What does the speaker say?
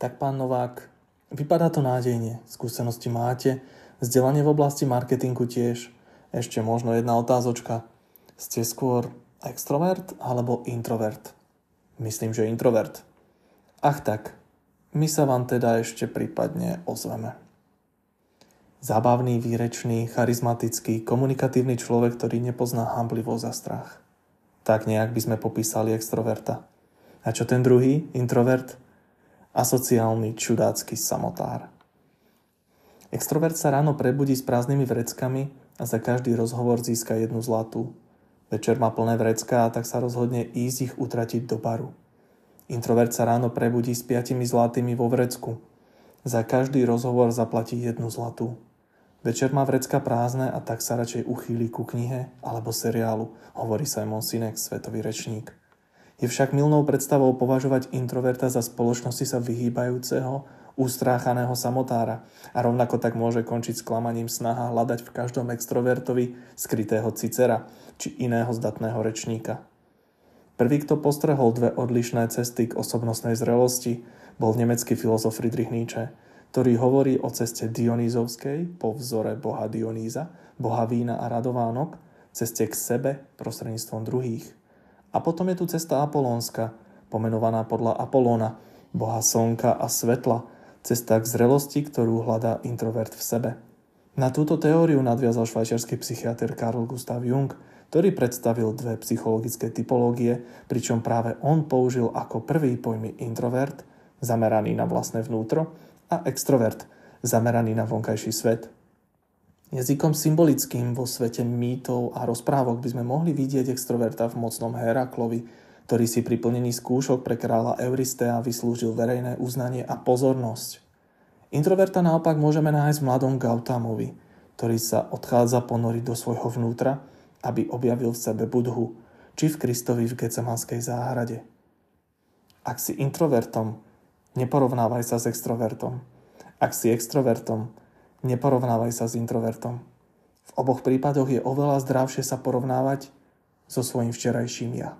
Tak pán Novák, vypadá to nádejne, skúsenosti máte, vzdelanie v oblasti marketingu tiež. Ešte možno jedna otázočka. Ste skôr extrovert alebo introvert? Myslím, že introvert. Ach tak, my sa vám teda ešte prípadne ozveme. Zábavný, výrečný, charizmatický, komunikatívny človek, ktorý nepozná hamblivosť a strach. Tak nejak by sme popísali extroverta. A čo ten druhý, introvert? Asociálny, čudácky samotár. Extrovert sa ráno prebudí s prázdnymi vreckami a za každý rozhovor získa jednu zlatú. Večer má plné vrecká a tak sa rozhodne ísť ich utratiť do baru. Introvert sa ráno prebudí s piatimi zlatými vo vrecku. Za každý rozhovor zaplatí jednu zlatú. Večer má vrecka prázdne a tak sa radšej uchýli ku knihe alebo seriálu, hovorí Simon Sinek, svetový rečník. Je však milnou predstavou považovať introverta za spoločnosti sa vyhýbajúceho, ustráchaného samotára a rovnako tak môže končiť sklamaním snaha hľadať v každom extrovertovi skrytého cicera či iného zdatného rečníka. Prvý, kto postrehol dve odlišné cesty k osobnostnej zrelosti, bol nemecký filozof Friedrich Nietzsche – ktorý hovorí o ceste Dionýzovskej po vzore boha Dionýza, boha vína a radovánok, ceste k sebe prostredníctvom druhých. A potom je tu cesta Apolónska, pomenovaná podľa Apolóna, boha slnka a svetla, cesta k zrelosti, ktorú hľadá introvert v sebe. Na túto teóriu nadviazal švajčiarsky psychiatr Carl Gustav Jung, ktorý predstavil dve psychologické typológie, pričom práve on použil ako prvý pojmy introvert, zameraný na vlastné vnútro, a extrovert, zameraný na vonkajší svet. Jazykom symbolickým vo svete mýtov a rozprávok by sme mohli vidieť extroverta v mocnom Heraklovi, ktorý si pri plnení skúšok pre kráľa Euristea vyslúžil verejné uznanie a pozornosť. Introverta naopak môžeme nájsť v mladom Gautamovi, ktorý sa odchádza ponoriť do svojho vnútra, aby objavil v sebe Budhu, či v Kristovi v Gecemanskej záhrade. Ak si introvertom, Neporovnávaj sa s extrovertom. Ak si extrovertom, neporovnávaj sa s introvertom. V oboch prípadoch je oveľa zdravšie sa porovnávať so svojím včerajším ja.